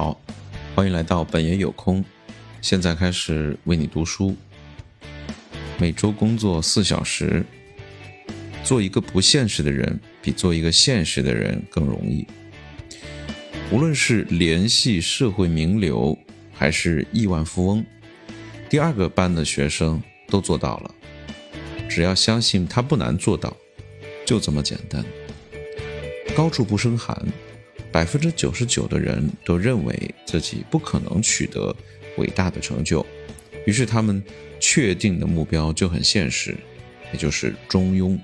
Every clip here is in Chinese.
好，欢迎来到本爷有空。现在开始为你读书。每周工作四小时，做一个不现实的人，比做一个现实的人更容易。无论是联系社会名流，还是亿万富翁，第二个班的学生都做到了。只要相信他不难做到，就这么简单。高处不胜寒。百分之九十九的人都认为自己不可能取得伟大的成就，于是他们确定的目标就很现实，也就是中庸。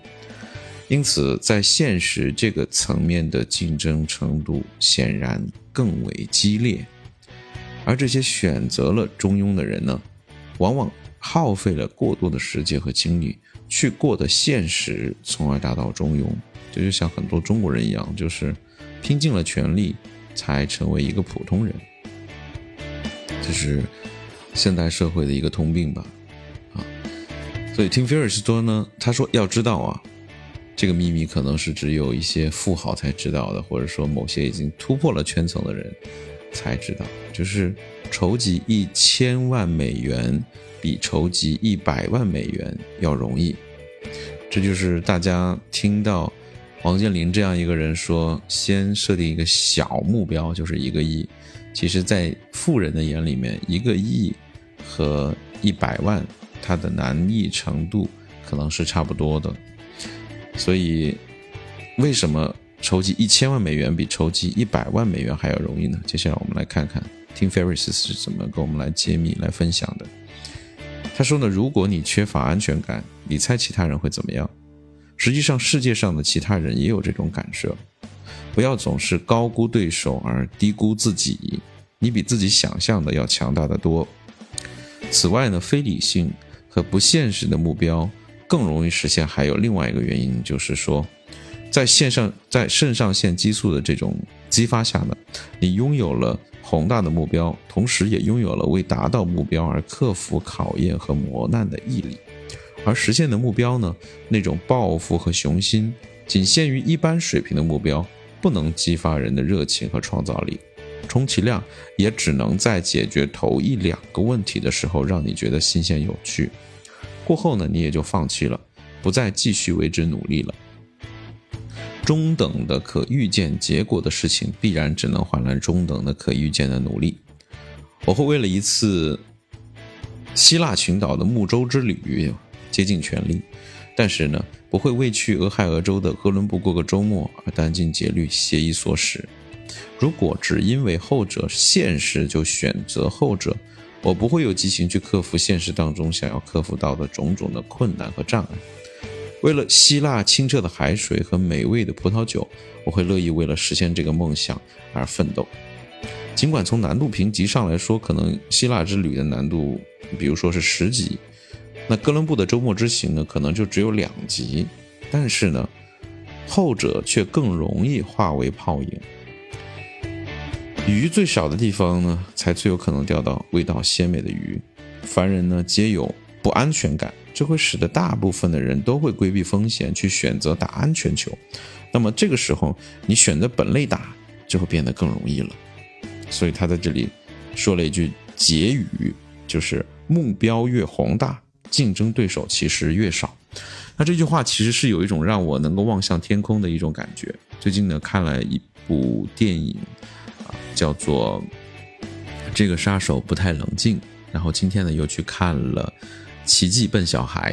因此，在现实这个层面的竞争程度显然更为激烈。而这些选择了中庸的人呢，往往耗费了过多的时间和精力去过的现实，从而达到中庸。这就像很多中国人一样，就是。拼尽了全力，才成为一个普通人，这是现代社会的一个通病吧？啊，所以听菲尔斯说呢，他说要知道啊，这个秘密可能是只有一些富豪才知道的，或者说某些已经突破了圈层的人才知道，就是筹集一千万美元比筹集一百万美元要容易，这就是大家听到。王健林这样一个人说：“先设定一个小目标，就是一个亿。其实，在富人的眼里面，一个亿和一百万，它的难易程度可能是差不多的。所以，为什么筹集一千万美元比筹集一百万美元还要容易呢？接下来我们来看看 Tim Ferriss 是怎么跟我们来揭秘、来分享的。他说呢：如果你缺乏安全感，你猜其他人会怎么样？”实际上，世界上的其他人也有这种感受。不要总是高估对手而低估自己，你比自己想象的要强大的多。此外呢，非理性和不现实的目标更容易实现。还有另外一个原因，就是说，在线上在肾上腺激素的这种激发下呢，你拥有了宏大的目标，同时也拥有了为达到目标而克服考验和磨难的毅力。而实现的目标呢？那种抱负和雄心，仅限于一般水平的目标，不能激发人的热情和创造力，充其量也只能在解决头一两个问题的时候，让你觉得新鲜有趣。过后呢，你也就放弃了，不再继续为之努力了。中等的可预见结果的事情，必然只能换来中等的可预见的努力。我会为了一次希腊群岛的木舟之旅。竭尽全力，但是呢，不会为去俄亥俄州的哥伦布过个周末而殚精竭虑、携一所使。如果只因为后者现实就选择后者，我不会有激情去克服现实当中想要克服到的种种的困难和障碍。为了希腊清澈的海水和美味的葡萄酒，我会乐意为了实现这个梦想而奋斗。尽管从难度评级上来说，可能希腊之旅的难度，比如说是十级。那哥伦布的周末之行呢，可能就只有两集，但是呢，后者却更容易化为泡影。鱼最少的地方呢，才最有可能钓到味道鲜美的鱼。凡人呢，皆有不安全感，这会使得大部分的人都会规避风险，去选择打安全球。那么这个时候，你选择本类打，就会变得更容易了。所以他在这里说了一句结语，就是目标越宏大。竞争对手其实越少，那这句话其实是有一种让我能够望向天空的一种感觉。最近呢看了一部电影，啊，叫做《这个杀手不太冷静》，然后今天呢又去看了《奇迹笨小孩》。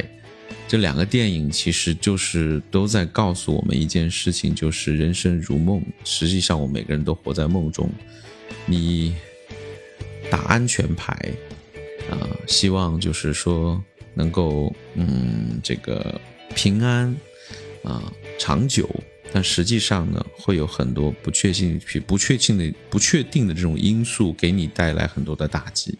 这两个电影其实就是都在告诉我们一件事情，就是人生如梦。实际上，我们每个人都活在梦中。你打安全牌，啊，希望就是说。能够嗯，这个平安啊，长久，但实际上呢，会有很多不确定、不确定的、不确定的这种因素给你带来很多的打击。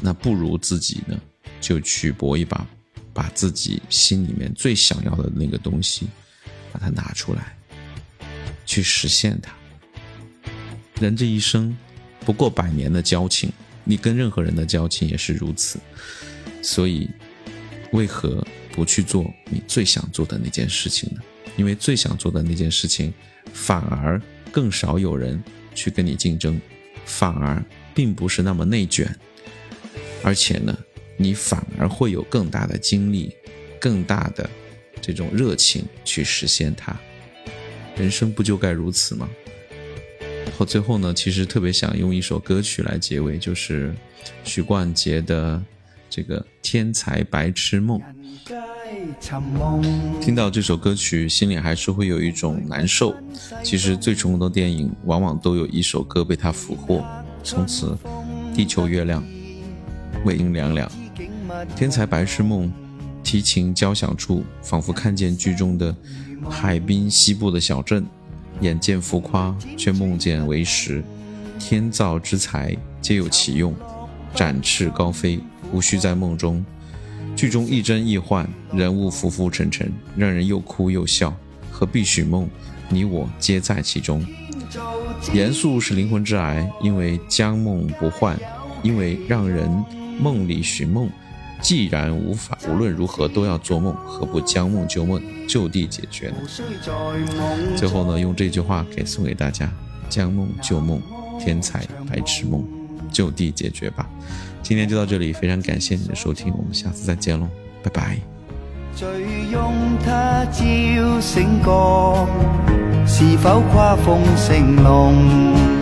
那不如自己呢，就去搏一把，把自己心里面最想要的那个东西，把它拿出来，去实现它。人这一生不过百年的交情，你跟任何人的交情也是如此。所以，为何不去做你最想做的那件事情呢？因为最想做的那件事情，反而更少有人去跟你竞争，反而并不是那么内卷，而且呢，你反而会有更大的精力、更大的这种热情去实现它。人生不就该如此吗？后最后呢，其实特别想用一首歌曲来结尾，就是许冠杰的这个《天才白痴梦》。听到这首歌曲，心里还是会有一种难受。其实最成功的电影，往往都有一首歌被他俘获，从此地球月亮，尾音凉凉。天才白痴梦，提琴交响处，仿佛看见剧中的海滨西部的小镇，眼见浮夸，却梦见为实。天造之才，皆有其用，展翅高飞，无需在梦中。剧中亦真亦幻，人物浮浮沉沉，让人又哭又笑。何必许梦？你我皆在其中。严肃是灵魂之癌，因为将梦不换，因为让人梦里寻梦。既然无法无论如何都要做梦，何不将梦就梦，就地解决呢？最后呢，用这句话给送给大家：将梦就梦，天才白痴梦，就地解决吧。今天就到这里，非常感谢你的收听，我们下次再见喽，拜拜。醉拥他朝醒过，是否跨风成龙？